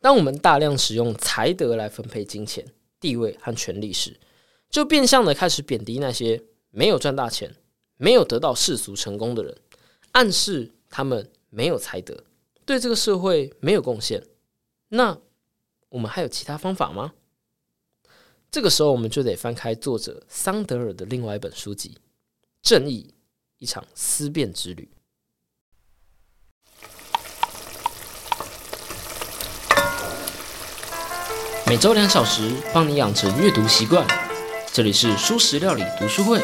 当我们大量使用才德来分配金钱、地位和权力时，就变相的开始贬低那些没有赚大钱、没有得到世俗成功的人，暗示他们没有才德，对这个社会没有贡献。那我们还有其他方法吗？这个时候，我们就得翻开作者桑德尔的另外一本书籍《正义：一场思辨之旅》。每周两小时，帮你养成阅读习惯。这里是舒食料理读书会。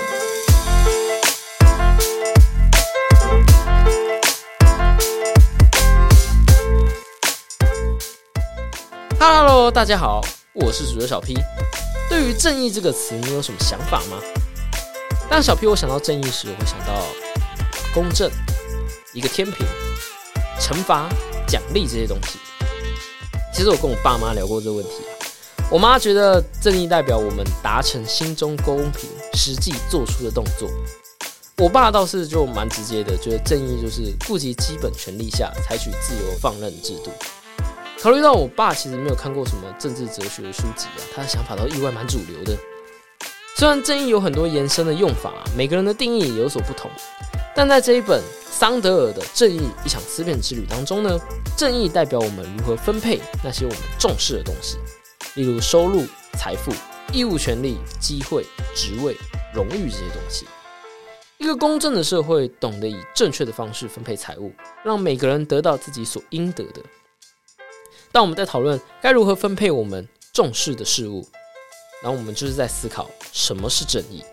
Hello，大家好，我是主角小 P。对于正义这个词，你有什么想法吗？当小 P 我想到正义时，我会想到公正、一个天平、惩罚、奖励这些东西。其实我跟我爸妈聊过这个问题。我妈觉得正义代表我们达成心中公平，实际做出的动作。我爸倒是就蛮直接的，觉得正义就是顾及基本权利下采取自由放任制度。考虑到我爸其实没有看过什么政治哲学的书籍啊，他的想法都意外蛮主流的。虽然正义有很多延伸的用法，每个人的定义也有所不同，但在这一本桑德尔的《正义：一场思辨之旅》当中呢，正义代表我们如何分配那些我们重视的东西。例如收入、财富、义务、权利、机会、职位、荣誉这些东西。一个公正的社会懂得以正确的方式分配财物，让每个人得到自己所应得的。当我们在讨论该如何分配我们重视的事物，然后我们就是在思考什么是正义。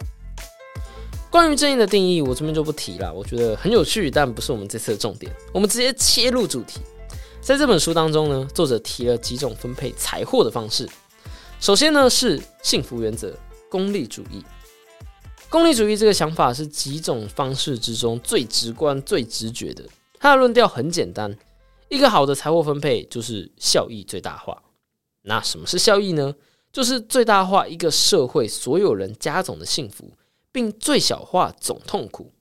关于正义的定义，我这边就不提了，我觉得很有趣，但不是我们这次的重点。我们直接切入主题。在这本书当中呢，作者提了几种分配财货的方式。首先呢是幸福原则，功利主义。功利主义这个想法是几种方式之中最直观、最直觉的。它的论调很简单：一个好的财货分配就是效益最大化。那什么是效益呢？就是最大化一个社会所有人加总的幸福，并最小化总痛苦。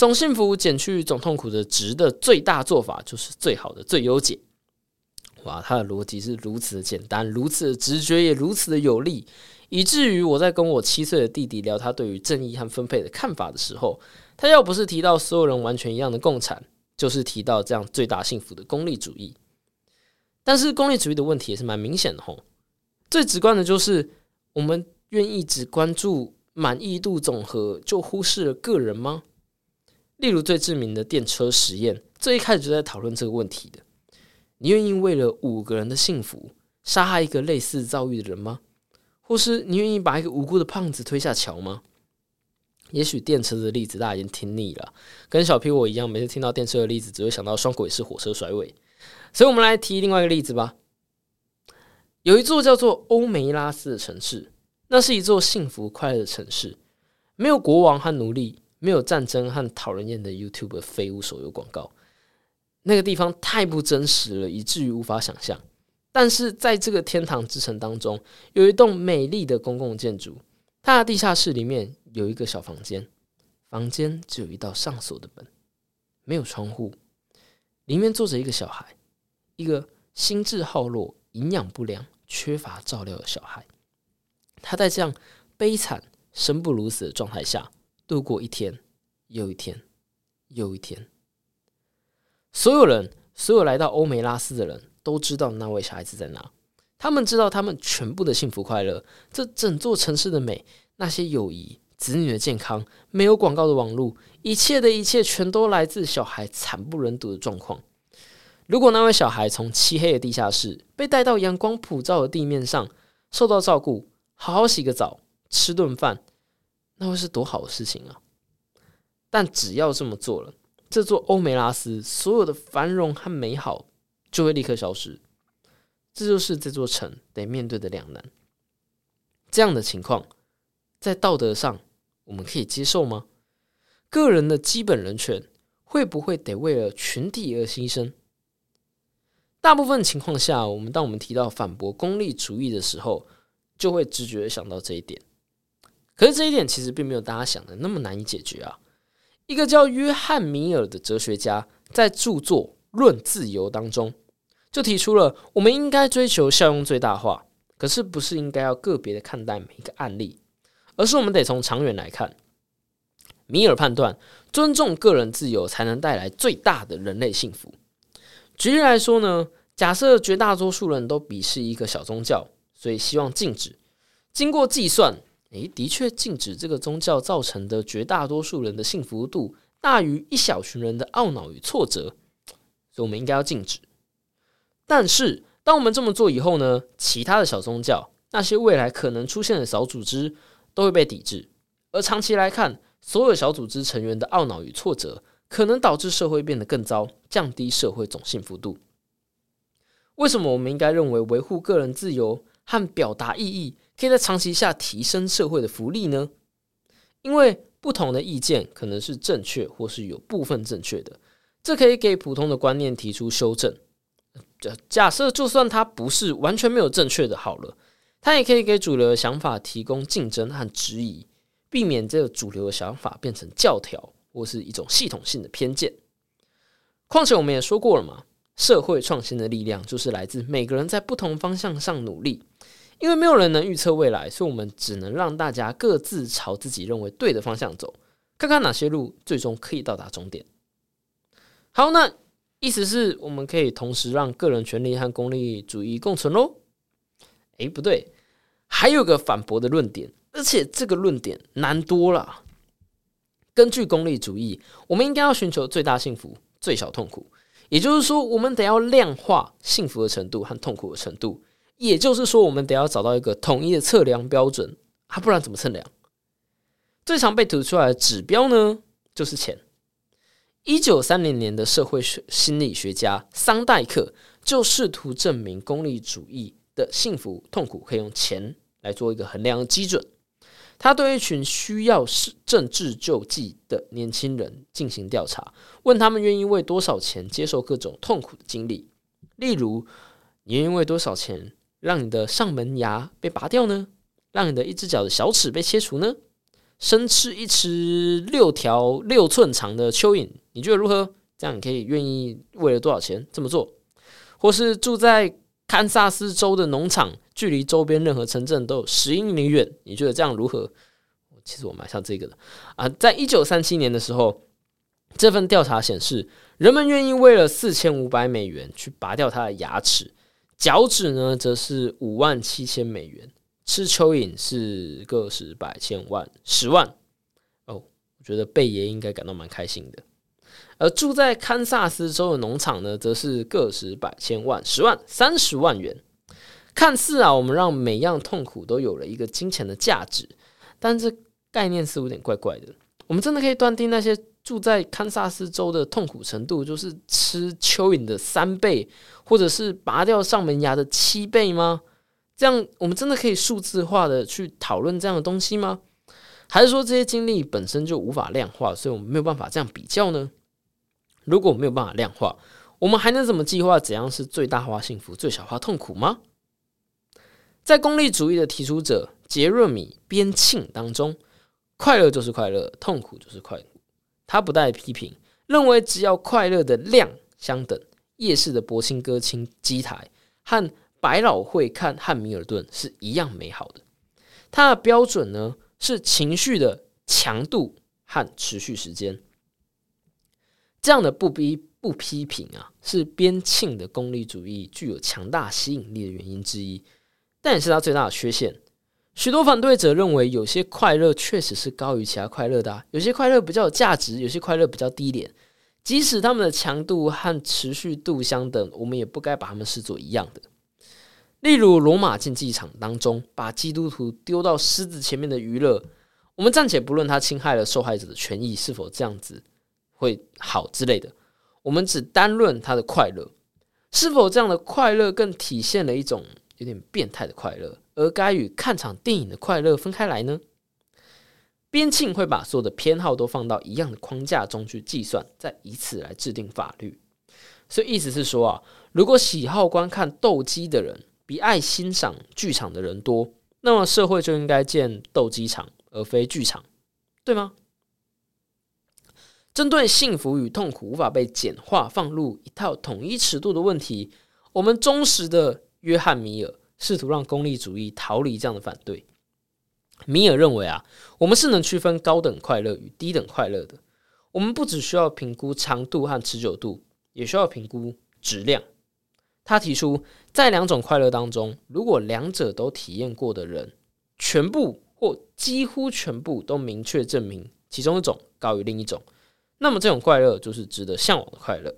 总幸福减去总痛苦的值的最大做法，就是最好的最优解。哇，他的逻辑是如此的简单，如此的直觉，也如此的有力，以至于我在跟我七岁的弟弟聊他对于正义和分配的看法的时候，他要不是提到所有人完全一样的共产，就是提到这样最大幸福的功利主义。但是功利主义的问题也是蛮明显的吼，最直观的就是我们愿意只关注满意度总和，就忽视了个人吗？例如最知名的电车实验，最一开始就在讨论这个问题的。你愿意为了五个人的幸福杀害一个类似遭遇的人吗？或是你愿意把一个无辜的胖子推下桥吗？也许电车的例子大家已经听腻了，跟小 P 我一样，每次听到电车的例子，只会想到双轨式火车甩尾。所以我们来提另外一个例子吧。有一座叫做欧梅拉斯的城市，那是一座幸福快乐的城市，没有国王和奴隶。没有战争和讨人厌的 YouTube 废物手游广告，那个地方太不真实了，以至于无法想象。但是在这个天堂之城当中，有一栋美丽的公共建筑，它的地下室里面有一个小房间，房间只有一道上锁的门，没有窗户，里面坐着一个小孩，一个心智耗弱、营养不良、缺乏照料的小孩。他在这样悲惨、生不如死的状态下。度过一天又一天又一天，所有人，所有来到欧梅拉斯的人都知道那位小孩子在哪。他们知道他们全部的幸福快乐，这整座城市的美，那些友谊，子女的健康，没有广告的网络，一切的一切，全都来自小孩惨不忍睹的状况。如果那位小孩从漆黑的地下室被带到阳光普照的地面上，受到照顾，好好洗个澡，吃顿饭。那会是多好的事情啊！但只要这么做了，这座欧梅拉斯所有的繁荣和美好就会立刻消失。这就是这座城得面对的两难。这样的情况，在道德上我们可以接受吗？个人的基本人权会不会得为了群体而牺牲？大部分情况下，我们当我们提到反驳功利主义的时候，就会直觉想到这一点。可是这一点其实并没有大家想的那么难以解决啊！一个叫约翰米尔的哲学家在著作《论自由》当中，就提出了我们应该追求效用最大化，可是不是应该要个别的看待每一个案例，而是我们得从长远来看。米尔判断，尊重个人自由才能带来最大的人类幸福。举例来说呢，假设绝大多数人都鄙视一个小宗教，所以希望禁止。经过计算，诶，的确禁止这个宗教造成的绝大多数人的幸福度大于一小群人的懊恼与挫折，所以我们应该要禁止。但是，当我们这么做以后呢，其他的小宗教，那些未来可能出现的小组织，都会被抵制。而长期来看，所有小组织成员的懊恼与挫折，可能导致社会变得更糟，降低社会总幸福度。为什么我们应该认为维护个人自由和表达意义，可以在长期下提升社会的福利呢？因为不同的意见可能是正确，或是有部分正确的，这可以给普通的观念提出修正。假假设就算它不是完全没有正确的，好了，它也可以给主流的想法提供竞争和质疑。避免这个主流的想法变成教条或是一种系统性的偏见。况且我们也说过了嘛，社会创新的力量就是来自每个人在不同方向上努力。因为没有人能预测未来，所以我们只能让大家各自朝自己认为对的方向走，看看哪些路最终可以到达终点。好，那意思是我们可以同时让个人权利和功利主义共存喽？诶，不对，还有个反驳的论点。而且这个论点难多了。根据功利主义，我们应该要寻求最大幸福、最小痛苦。也就是说，我们得要量化幸福的程度和痛苦的程度。也就是说，我们得要找到一个统一的测量标准啊，不然怎么测量？最常被吐出来的指标呢，就是钱。一九三零年的社会学心理学家桑代克就试图证明功利主义的幸福痛苦可以用钱来做一个衡量的基准。他对一群需要是政治救济的年轻人进行调查，问他们愿意为多少钱接受各种痛苦的经历。例如，你愿意为多少钱让你的上门牙被拔掉呢？让你的一只脚的小齿被切除呢？生吃一吃六条六寸长的蚯蚓，你觉得如何？这样你可以愿意为了多少钱这么做？或是住在堪萨斯州的农场？距离周边任何城镇都有十英里远，你觉得这样如何？其实我蛮像这个的啊。在一九三七年的时候，这份调查显示，人们愿意为了四千五百美元去拔掉他的牙齿，脚趾呢，则是五万七千美元。吃蚯蚓是个十百千万十万哦。我觉得贝爷应该感到蛮开心的。而住在堪萨斯州的农场呢，则是个十百千万十万三十万元。看似啊，我们让每样痛苦都有了一个金钱的价值，但这概念似乎有点怪怪的。我们真的可以断定那些住在堪萨斯州的痛苦程度就是吃蚯蚓的三倍，或者是拔掉上门牙的七倍吗？这样我们真的可以数字化的去讨论这样的东西吗？还是说这些经历本身就无法量化，所以我们没有办法这样比较呢？如果没有办法量化，我们还能怎么计划怎样是最大化幸福、最小化痛苦吗？在功利主义的提出者杰瑞米·边沁当中，快乐就是快乐，痛苦就是快乐。他不带批评，认为只要快乐的量相等，夜市的博青歌青机台和百老汇看汉密尔顿是一样美好的。他的标准呢是情绪的强度和持续时间。这样的不逼不批评啊，是边沁的功利主义具有强大吸引力的原因之一。但也是他最大的缺陷。许多反对者认为，有些快乐确实是高于其他快乐的，有些快乐比较有价值，有些快乐比较低廉。即使他们的强度和持续度相等，我们也不该把他们视作一样的。例如，罗马竞技场当中把基督徒丢到狮子前面的娱乐，我们暂且不论他侵害了受害者的权益是否这样子会好之类的，我们只单论他的快乐，是否这样的快乐更体现了一种。有点变态的快乐，而该与看场电影的快乐分开来呢？边沁会把所有的偏好都放到一样的框架中去计算，再以此来制定法律。所以意思是说啊，如果喜好观看斗鸡的人比爱欣赏剧场的人多，那么社会就应该建斗鸡场而非剧场，对吗？针对幸福与痛苦无法被简化放入一套统一尺度的问题。我们忠实的约翰米尔试图让功利主义逃离这样的反对。米尔认为啊，我们是能区分高等快乐与低等快乐的。我们不只需要评估长度和持久度，也需要评估质量。他提出，在两种快乐当中，如果两者都体验过的人，全部或几乎全部都明确证明其中一种高于另一种，那么这种快乐就是值得向往的快乐。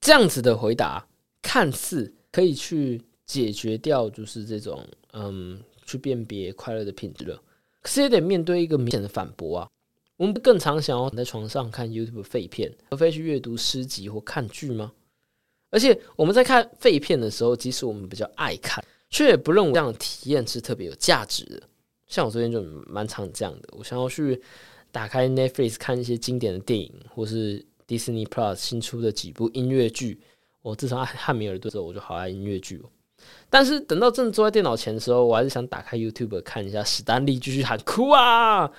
这样子的回答看似可以去解决掉，就是这种嗯。去辨别快乐的品质了，可是也得面对一个明显的反驳啊！我们不更常想要躺在床上看 YouTube 废片，而非去阅读诗集或看剧吗？而且我们在看废片的时候，即使我们比较爱看，却也不认为这样的体验是特别有价值的。像我昨天就蛮常这样的，我想要去打开 Netflix 看一些经典的电影，或是 Disney Plus 新出的几部音乐剧。我自从爱汉密尔顿之后，我就好爱音乐剧哦。但是等到真的坐在电脑前的时候，我还是想打开 YouTube 看一下史丹利继续喊哭啊！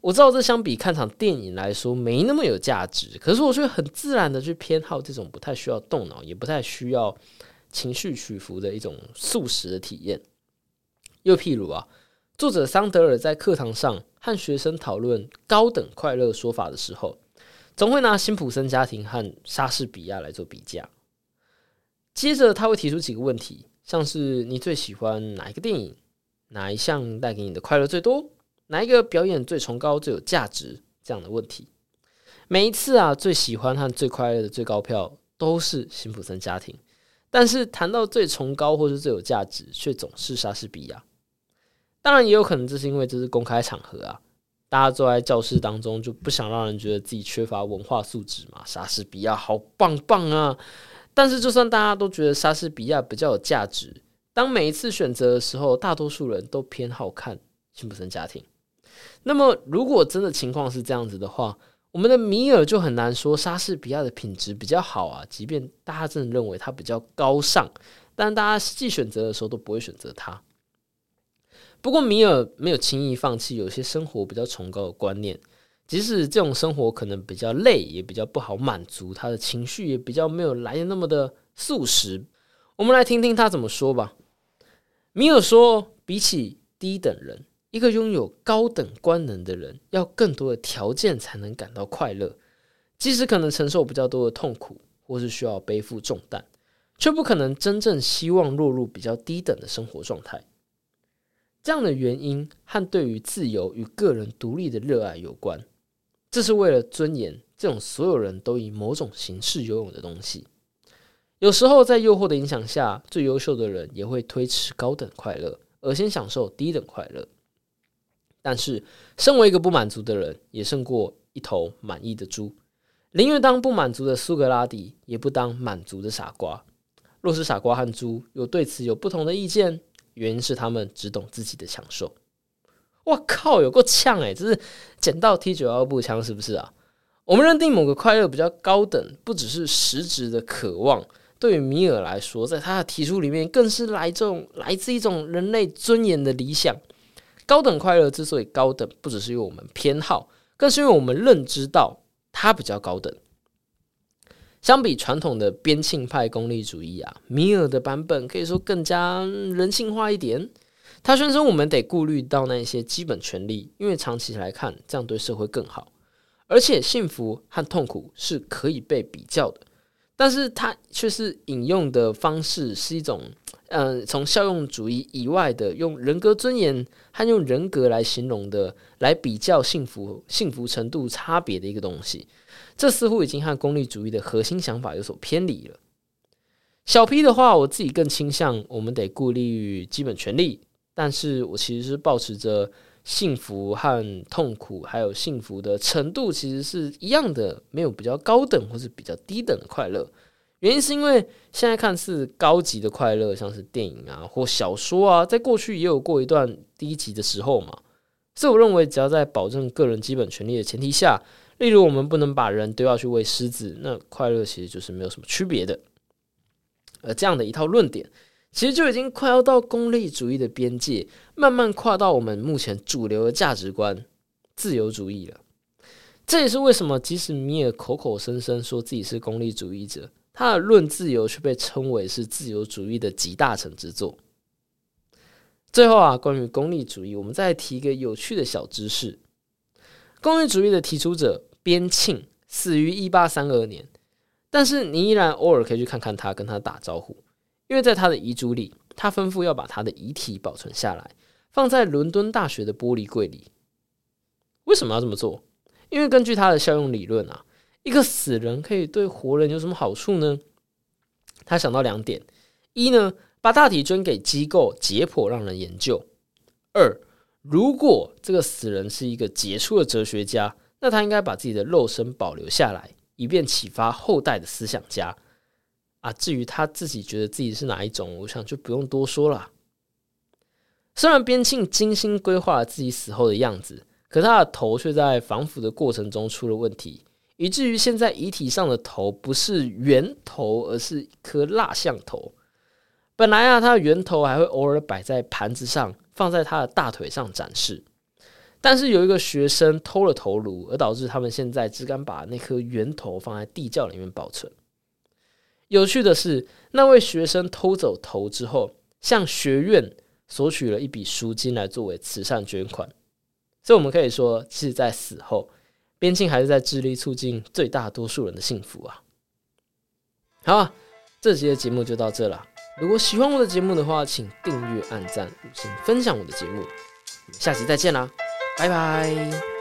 我知道这相比看场电影来说没那么有价值，可是我却很自然的去偏好这种不太需要动脑，也不太需要情绪起伏的一种速食的体验。又譬如啊，作者桑德尔在课堂上和学生讨论高等快乐说法的时候，总会拿辛普森家庭和莎士比亚来做比较。接着他会提出几个问题，像是你最喜欢哪一个电影，哪一项带给你的快乐最多，哪一个表演最崇高、最有价值这样的问题。每一次啊，最喜欢和最快乐的最高票都是辛普森家庭，但是谈到最崇高或是最有价值，却总是莎士比亚。当然，也有可能这是因为这是公开场合啊，大家坐在教室当中就不想让人觉得自己缺乏文化素质嘛。莎士比亚好棒棒啊！但是，就算大家都觉得莎士比亚比较有价值，当每一次选择的时候，大多数人都偏好看辛普森家庭。那么，如果真的情况是这样子的话，我们的米尔就很难说莎士比亚的品质比较好啊。即便大家真的认为他比较高尚，但大家实际选择的时候都不会选择他。不过，米尔没有轻易放弃有些生活比较崇高的观念。即使这种生活可能比较累，也比较不好满足他的情绪，也比较没有来的那么的速食。我们来听听他怎么说吧。米尔说，比起低等人，一个拥有高等官能的人，要更多的条件才能感到快乐。即使可能承受比较多的痛苦，或是需要背负重担，却不可能真正希望落入比较低等的生活状态。这样的原因和对于自由与个人独立的热爱有关。这是为了尊严，这种所有人都以某种形式拥有的东西。有时候在诱惑的影响下，最优秀的人也会推迟高等快乐，而先享受低等快乐。但是，身为一个不满足的人，也胜过一头满意的猪。宁愿当不满足的苏格拉底，也不当满足的傻瓜。若是傻瓜和猪有对此有不同的意见，原因是他们只懂自己的享受。我靠，有够呛诶，这是捡到 T 九幺步枪是不是啊？我们认定某个快乐比较高等，不只是实质的渴望。对于米尔来说，在他的提出里面，更是来这种来自一种人类尊严的理想。高等快乐之所以高等，不只是因为我们偏好，更是因为我们认知到它比较高等。相比传统的边沁派功利主义啊，米尔的版本可以说更加人性化一点。他宣称，我们得顾虑到那些基本权利，因为长期来看，这样对社会更好。而且，幸福和痛苦是可以被比较的。但是，他却是引用的方式是一种，嗯，从效用主义以外的，用人格尊严和用人格来形容的，来比较幸福幸福程度差别的一个东西。这似乎已经和功利主义的核心想法有所偏离了。小 P 的话，我自己更倾向，我们得顾虑基本权利。但是我其实是保持着幸福和痛苦，还有幸福的程度其实是一样的，没有比较高等或是比较低等的快乐。原因是因为现在看似高级的快乐，像是电影啊或小说啊，在过去也有过一段低级的时候嘛。所以我认为，只要在保证个人基本权利的前提下，例如我们不能把人丢下去喂狮子，那快乐其实就是没有什么区别的。而这样的一套论点。其实就已经快要到功利主义的边界，慢慢跨到我们目前主流的价值观——自由主义了。这也是为什么，即使米尔口口声声说自己是功利主义者，他的《论自由》却被称为是自由主义的集大成之作。最后啊，关于功利主义，我们再提一个有趣的小知识：功利主义的提出者边沁死于一八三二年，但是你依然偶尔可以去看看他，跟他打招呼，因为在他的遗嘱里，他吩咐要把他的遗体保存下来，放在伦敦大学的玻璃柜里。为什么要这么做？因为根据他的效用理论啊，一个死人可以对活人有什么好处呢？他想到两点：一呢，把大体捐给机构解剖让人研究；二，如果这个死人是一个杰出的哲学家，那他应该把自己的肉身保留下来，以便启发后代的思想家。啊，至于他自己觉得自己是哪一种，我想就不用多说了。虽然边沁精心规划了自己死后的样子。可他的头却在防腐的过程中出了问题，以至于现在遗体上的头不是圆头，而是一颗蜡像头。本来啊，他的圆头还会偶尔摆在盘子上，放在他的大腿上展示。但是有一个学生偷了头颅，而导致他们现在只敢把那颗圆头放在地窖里面保存。有趣的是，那位学生偷走头之后，向学院索取了一笔赎金来作为慈善捐款。所以我们可以说，其实，在死后，边沁还是在致力促进最大多数人的幸福啊。好，这期的节目就到这了。如果喜欢我的节目的话，请订阅、按赞、五星、分享我的节目。下期再见啦，拜拜。